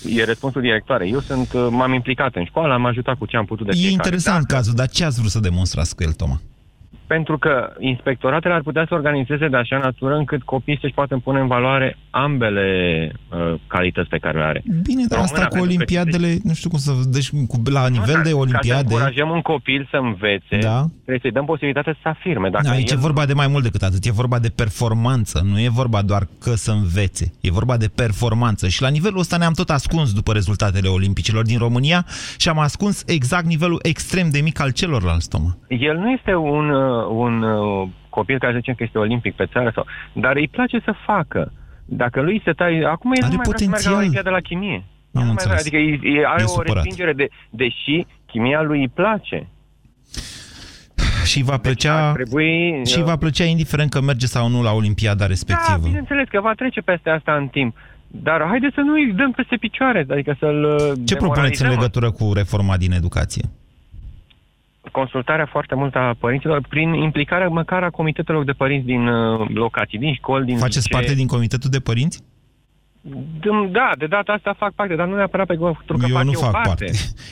e răspunsul directoare. Eu sunt, uh, m-am implicat în școală, am ajutat cu ce am putut de E interesant dată. cazul, dar ce ați vrut să demonstrați cu el, Toma? Pentru că inspectoratele ar putea să organizeze de așa natură încât copiii să-și poată pune în valoare ambele uh, calități pe care le are. Bine, dar asta cu olimpiadele, că... nu știu cum să... Deci cu, la nivel nu, de olimpiade... Ca să încurajăm un copil să învețe, da? trebuie să-i dăm posibilitatea să afirme. Dacă da, aici el... e vorba de mai mult decât atât. E vorba de performanță. Nu e vorba doar că să învețe. E vorba de performanță. Și la nivelul ăsta ne-am tot ascuns după rezultatele olimpicilor din România și am ascuns exact nivelul extrem de mic al celorlalți, Toma. El nu este un uh, un uh, copil care zicem că este olimpic pe țară, sau, dar îi place să facă. Dacă lui se tai... Acum el are nu mai potențial. vrea să meargă la de la chimie. Am mai vrea, adică e, e, are e o supărat. respingere, de, deși chimia lui îi place. Și va deci plăcea, deci trebui, și uh, va plăcea indiferent că merge sau nu la Olimpiada respectivă. Da, bineînțeles că va trece peste asta în timp. Dar haideți să nu îi dăm peste picioare, adică să-l uh, Ce propuneți în legătură cu reforma din educație? Consultarea foarte mult a părinților prin implicarea măcar a comitetelor de părinți din uh, locații, din școli, din Faceți ce... parte din comitetul de părinți? Dăm- Da, de data asta fac parte, dar nu neapărat pentru că eu fac nu eu fac parte. parte.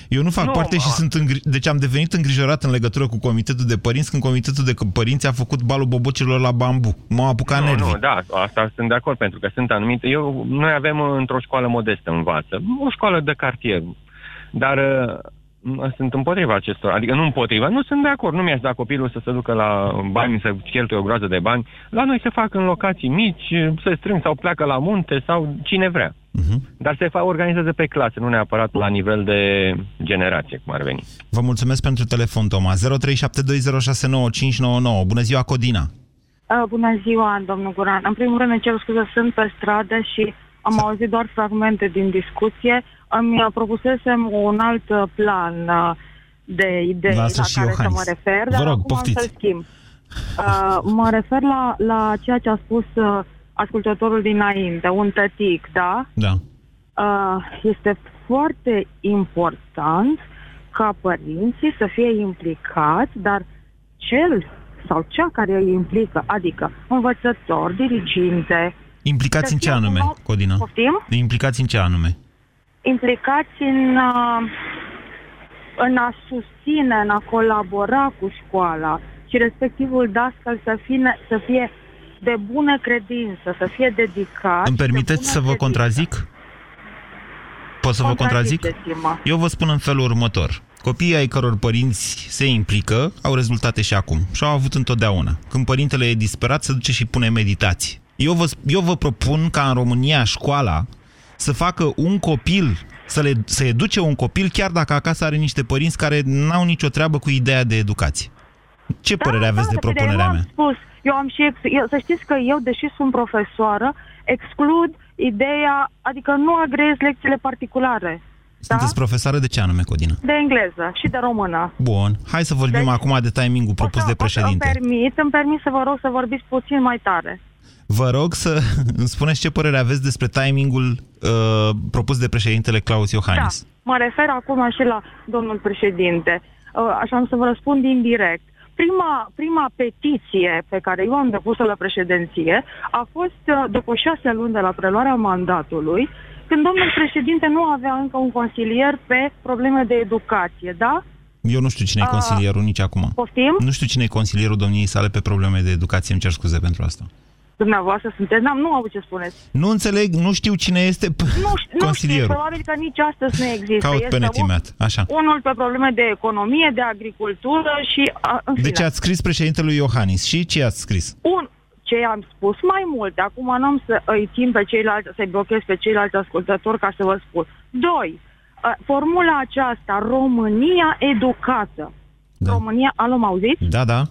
Eu nu fac Nu, parte și a- sunt îngri... Deci am devenit îngrijorat în legătură cu comitetul de părinți când comitetul de părinți a făcut balul bobocilor la bambu. M-au apucat Nu, nervii. nu, da, asta sunt de acord, pentru că sunt anumite... Eu, noi avem uh, într-o școală modestă învață, o școală de cartier, dar uh, sunt împotriva acestor, adică nu împotriva, nu sunt de acord, nu mi-aș da copilul să se ducă la bani, să cheltuie o groază de bani, la noi se fac în locații mici, se strâng sau pleacă la munte sau cine vrea. Mhm. Dar se fa- organizează pe clase, nu neapărat la nivel de generație, cum ar veni. Vă mulțumesc pentru telefon, Toma. 0372069599. Bună ziua, Codina. Uh, bună ziua, domnul Guran. În primul rând, îmi cer scuze, sunt pe stradă și am auzit doar fragmente din discuție. Îmi uh, propusesem un alt uh, plan uh, de idei la, Lasă și care să Iohannis. mă refer, Vă dar rog, acum poftiți. am să-l schimb. Uh, mă refer la, la ceea ce a spus uh, ascultătorul dinainte, un tătic, da? Da. Uh, este foarte important ca părinții să fie implicați, dar cel sau cea care îi implică, adică învățător, diriginte, Implicați Să în ce fie anume, un om- Codina? Poftim? Implicați în ce anume? Implicați în, uh, în a susține, în a colabora cu școala și respectivul dascăl să fie, să fie de bună credință, să fie dedicat. Îmi de permiteți bună să vă credință. contrazic? Pot să vă contrazic? Contraziceți-mă. Eu vă spun în felul următor. Copiii ai căror părinți se implică au rezultate și acum. Și au avut întotdeauna. Când părintele e disperat, se duce și pune meditații. Eu vă, eu vă propun ca în România școala să facă un copil, să, le, să educe un copil, chiar dacă acasă are niște părinți care n-au nicio treabă cu ideea de educație. Ce părere aveți de da, propunerea eu mea? am spus, eu am și, ex- eu, să știți că eu, deși sunt profesoară, exclud ideea, adică nu agrez lecțiile particulare Sunteți profesoară de ce anume, Codina? de engleză și de română. Bun, hai să vorbim acum de timingul propus de Îmi președinte. permit, îmi permit să vă rog să vorbiți puțin mai tare. Vă rog să *laughs* îmi spuneți ce părere aveți despre timingul uh, propus de președintele Claus Iohannis. Da, mă refer acum și la domnul președinte. Uh, Așa am să vă răspund indirect. Prima, prima petiție pe care eu am depus-o la președinție a fost uh, după șase luni de la preluarea mandatului, când domnul președinte nu avea încă un consilier pe probleme de educație, da? Eu nu știu cine e A, consilierul nici acum. Poftim? Nu știu cine e consilierul domniei sale pe probleme de educație, îmi cer scuze pentru asta. Dumneavoastră sunteți, n-am, nu auzit ce spuneți. Nu înțeleg, nu știu cine este p- Nu, știu- nu știu, consilierul. probabil că nici astăzi nu există. Caut pe Este net un- imediat. Așa. Unul pe probleme de economie, de agricultură și... A, în fine. Deci ați scris președintelui Iohannis. Și ce ați scris? Un, ce am spus mai mult, acum n-am să îi țin pe ceilalți, să-i blochez pe ceilalți ascultători ca să vă spun. Doi, uh, formula aceasta, România educată. Da. România, alo, mă auziți? Da, da.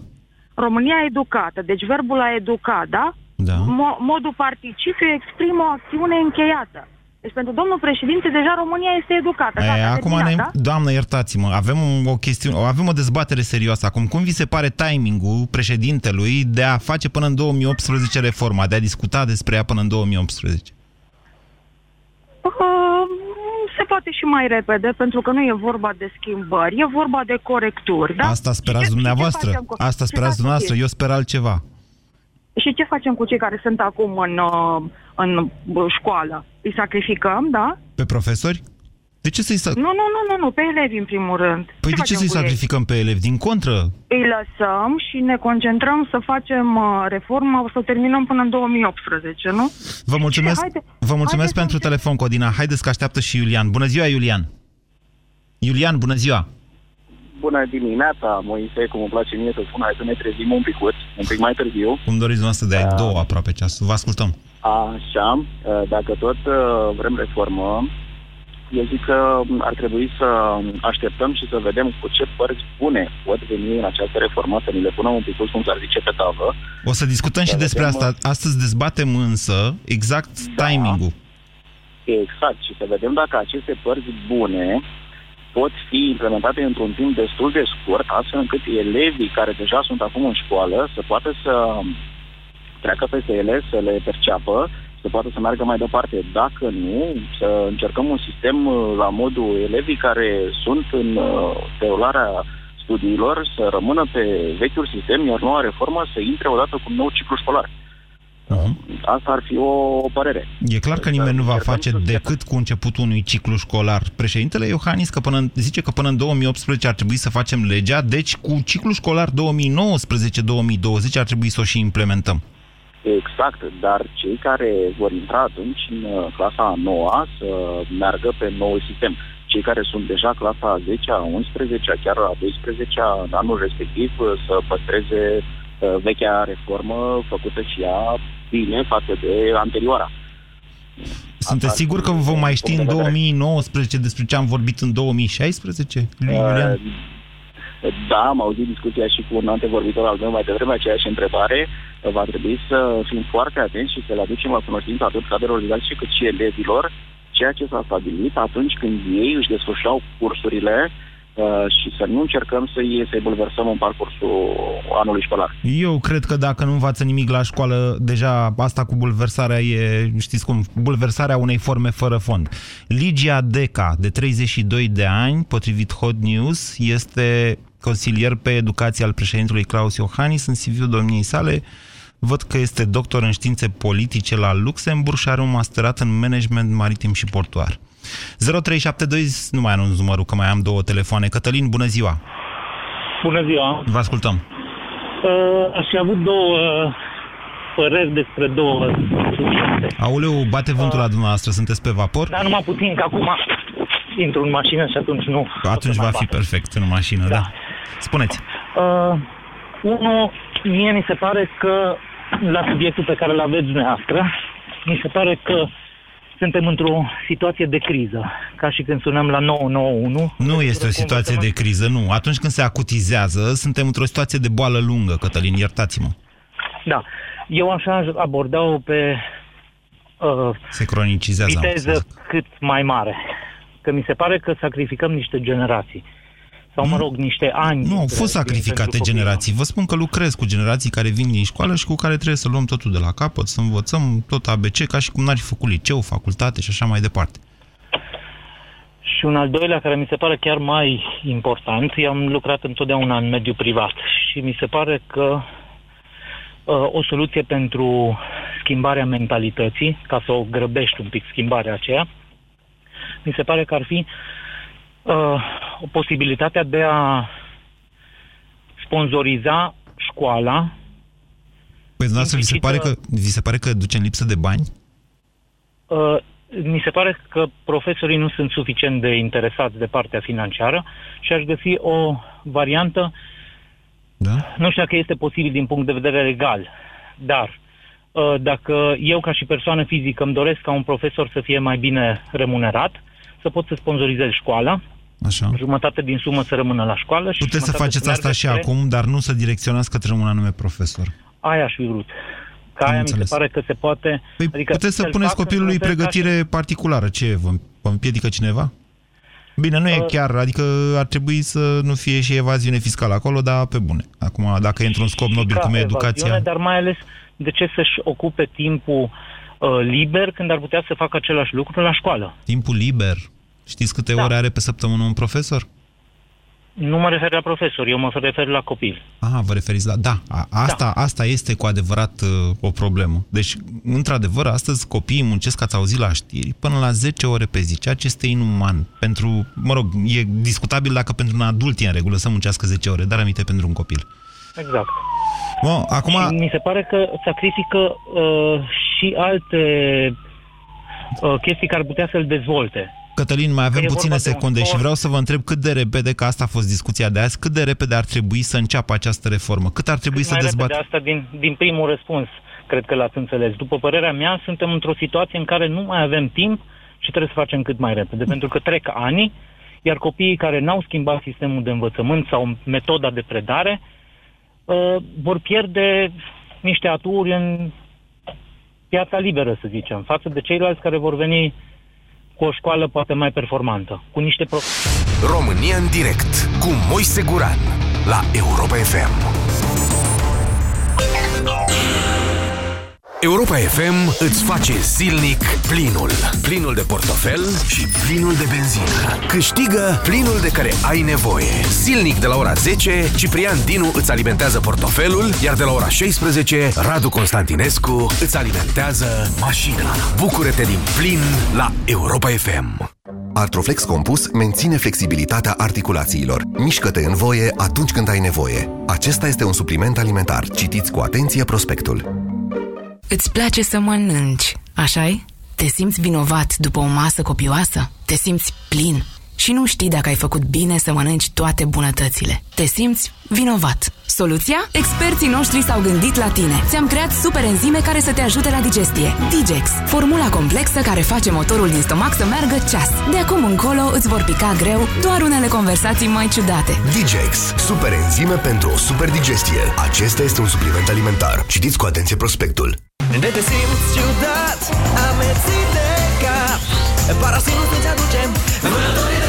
România educată, deci verbul a educa, da? Da. Mo- modul participiu exprimă o acțiune încheiată. Deci pentru domnul președinte deja România este educată. E, Gata, acum terminat, ne... da? Doamnă, iertați-mă, avem o chestiune, avem o dezbatere serioasă acum. Cum vi se pare timingul președintelui de a face până în 2018 reforma, de a discuta despre ea până în 2018? Uh, se poate și mai repede, pentru că nu e vorba de schimbări, e vorba de corecturi, da? Asta sperați Și ce- dumneavoastră. și ce facem cu- Asta și sperați dați dumneavoastră. știri. Eu sper altceva. Și ce facem cu cei care sunt acum în, uh, în uh, școală? Îi sacrificăm, da? Pe profesori? De ce să-i, sa- Nu, nu, nu, nu, nu, pe elevi în primul rând. păi de ce facem să-i cu ei? sacrificăm pe elevi? Din contră, Îi lăsăm și ne concentrăm să facem uh, reforma, să o terminăm până în 2018, nu? Vă mulțumesc, haide- vă mulțumesc haide pentru telefon, Codina. Haideți că așteaptă și Iulian. Bună ziua, Iulian! Iulian, bună ziua! Bună dimineața, Moise, cum îmi place mie să spun, hai să ne trezim un picuț, un pic mai târziu. Cum doriți noastră de ai două aproape ceasul. Vă ascultăm. Așa, dacă tot uh, vrem reformă, eu zic că ar trebui să așteptăm și să vedem cu ce părți bune pot veni în această reformă, să ni le punem un pic, cum s-ar zice, pe tavă. O să discutăm și Să despre vedem, asta. Astăzi dezbatem însă exact timingul. Exact, și să vedem dacă aceste părți bune pot fi implementate într-un timp destul de scurt, astfel încât elevii care deja sunt acum în școală să poată să treacă peste ele, să le perceapă, să poată să meargă mai departe. Dacă nu, să încercăm un sistem uh, la modul elevii care sunt în uh, derularea studiilor să rămână pe vechiul sistem, iar noua reformă să intre odată cu un nou ciclu școlar. Uh-huh. Asta ar fi o, o părere. E clar că nimeni nu va face decât cu începutul unui ciclu școlar. Președintele Iohannis că până, în- zice că până în 2018 ar trebui să facem legea, deci cu ciclu școlar 2019-2020 ar trebui să o și implementăm. Exact, dar cei care vor intra atunci în uh, clasa a 9 să meargă pe noul sistem. Cei care sunt deja clasa a 10 a 11 chiar a 12 în anul respectiv uh, să păstreze uh, vechea reformă făcută și ea bine față de anterioara. Sunteți sigur că vom mai ști în 2019 despre ce am vorbit în 2016? Lui Iulian? Uh, Da, am auzit discuția și cu un antevorbitor al meu mai devreme, aceeași întrebare. Va trebui să fim foarte atenți și să le aducem la cunoștință atât cadrelor didactice cât și elevilor ceea ce s-a stabilit atunci când ei își desfășurau cursurile uh, și să nu încercăm să-i, să-i bulversăm în parcursul anului școlar. Eu cred că dacă nu învață nimic la școală, deja asta cu bulversarea e, știți cum, bulversarea unei forme fără fond. Ligia Deca, de 32 de ani, potrivit Hot News, este consilier pe educație al președintelui Claus Iohannis în cv domniei sale. Văd că este doctor în științe politice la Luxemburg și are un masterat în management maritim și portuar. 0372, nu mai anunț numărul, că mai am două telefoane. Cătălin, bună ziua! Bună ziua! Vă ascultăm. Uh, aș fi avut două păreri despre două subiecte. Auleu, bate vântul la dumneavoastră, sunteți pe vapor? Dar numai puțin, că acum intru în mașină și atunci nu. Atunci va fi perfect în mașină, da. da. Spuneți. Uh, unul, mie mi se pare că la subiectul pe care îl aveți dumneavoastră, mi se pare că suntem într-o situație de criză, ca și când sunăm la 991. Nu este o situație de criză, nu. Atunci când se acutizează, suntem într-o situație de boală lungă, Cătălin, iertați-mă. Da. Eu așa aș aborda-o pe uh, Se cronicizează. am viteză spus. cât mai mare. Că mi se pare că sacrificăm niște generații. Sau, mă rog, niște ani. Nu, au dintre- fost sacrificate pentru copii. generații. Vă spun că lucrez cu generații care vin din școală și cu care trebuie să luăm totul de la capăt, să învățăm tot ABC, ca și cum n-ar fi făcut liceu, facultate și așa mai departe. Și un al doilea care mi se pare chiar mai important, eu am lucrat întotdeauna în mediul privat și mi se pare că uh, o soluție pentru schimbarea mentalității, ca să o grăbești un pic schimbarea aceea, mi se pare că ar fi uh, o posibilitatea de a sponsoriza școala Păi, dumneavoastră, vi se, pare că, vi se pare că ducem lipsă de bani? Uh, mi se pare că profesorii nu sunt suficient de interesați de partea financiară și aș găsi o variantă, da? nu știu dacă este posibil din punct de vedere legal, dar uh, dacă eu ca și persoană fizică îmi doresc ca un profesor să fie mai bine remunerat, să pot să sponsorizez școala, Așa. jumătate din sumă să rămână la școală și Puteți să jumătate faceți asta meargă și spre- acum, dar nu să direcționați către un anume profesor. Aia aș fi vrut. Ca Am aia mi se înțeles. pare că se poate... Păi adică puteți să să-l puneți facă copilului într-un fel ca și- pregătire particulară. Ce, vă, vă împiedică cineva? Bine, nu e Uh, chiar, adică ar trebui să nu fie și evaziune fiscală acolo, dar pe bune. Acum, dacă e într-un scop nobil ca cum e evaziune, educația... Dar mai ales de ce să-și ocupe timpul uh, liber când ar putea să facă același lucru la școală? Timpul liber. Știți câte Da. ore are pe săptămână un profesor? Nu mă refer la profesor, eu mă refer la copil. Aha, vă referiți la... Da, a, asta, da. asta este cu adevărat uh, o problemă. Deci, într-adevăr, astăzi copiii muncesc, ați auzit la știri, până la 10 ore pe zi, ceea ce este inuman. Pentru, mă rog, e discutabil dacă pentru un adult e în regulă să muncească 10 ore, dar aminte pentru un copil. Exact. Bun, acum... Și mi se pare că sacrifică uh, și alte uh, chestii care ar putea să-l dezvolte. Cătălin, mai avem Că e puține vorba de un secunde și sport. vreau să vă întreb cât de repede, că asta a fost discuția de azi, cât de repede ar trebui să înceapă această reformă? Cât ar trebui să mai dezbatem? repede asta din, din primul răspuns, cred că l-ați înțeles. După părerea mea, suntem într-o situație în care nu mai avem timp și trebuie să facem cât mai repede, pentru că trec ani, iar copiii care n-au schimbat sistemul de învățământ sau metoda de predare uh, vor pierde niște aturi în piața liberă, să zicem, față de ceilalți care vor veni cu o școală poate mai performantă, cu niște prof- România în direct cu Moise Guran la Europa FM. Europa FM îți face zilnic plinul. Plinul de portofel și plinul de benzină. Câștigă plinul de care ai nevoie. Zilnic de la ora 10, Ciprian Dinu îți alimentează portofelul, iar de la ora 16, Radu Constantinescu îți alimentează mașina. Bucură-te din plin la Europa FM. Artroflex Compus menține flexibilitatea articulațiilor. Mișcă-te în voie atunci când ai nevoie. Acesta este un supliment alimentar. Citiți cu atenție prospectul. Îți place să mănânci, așa-i? Te simți vinovat după o masă copioasă? Te simți plin și nu știi dacă ai făcut bine să mănânci toate bunătățile. Te simți vinovat. Soluția? Experții noștri s-au gândit la tine. Ți-am creat super enzime care să te ajute la digestie. Digex, formula complexă care face motorul din stomac să meargă ceas. De acum încolo îți vor pica greu doar unele conversații mai ciudate. Digex, super enzime pentru o super digestie. Acesta este un supliment alimentar. Citiți cu atenție prospectul. De te simți ciudat, amețit de cap Parasinul să-ți aduce Vânătorii de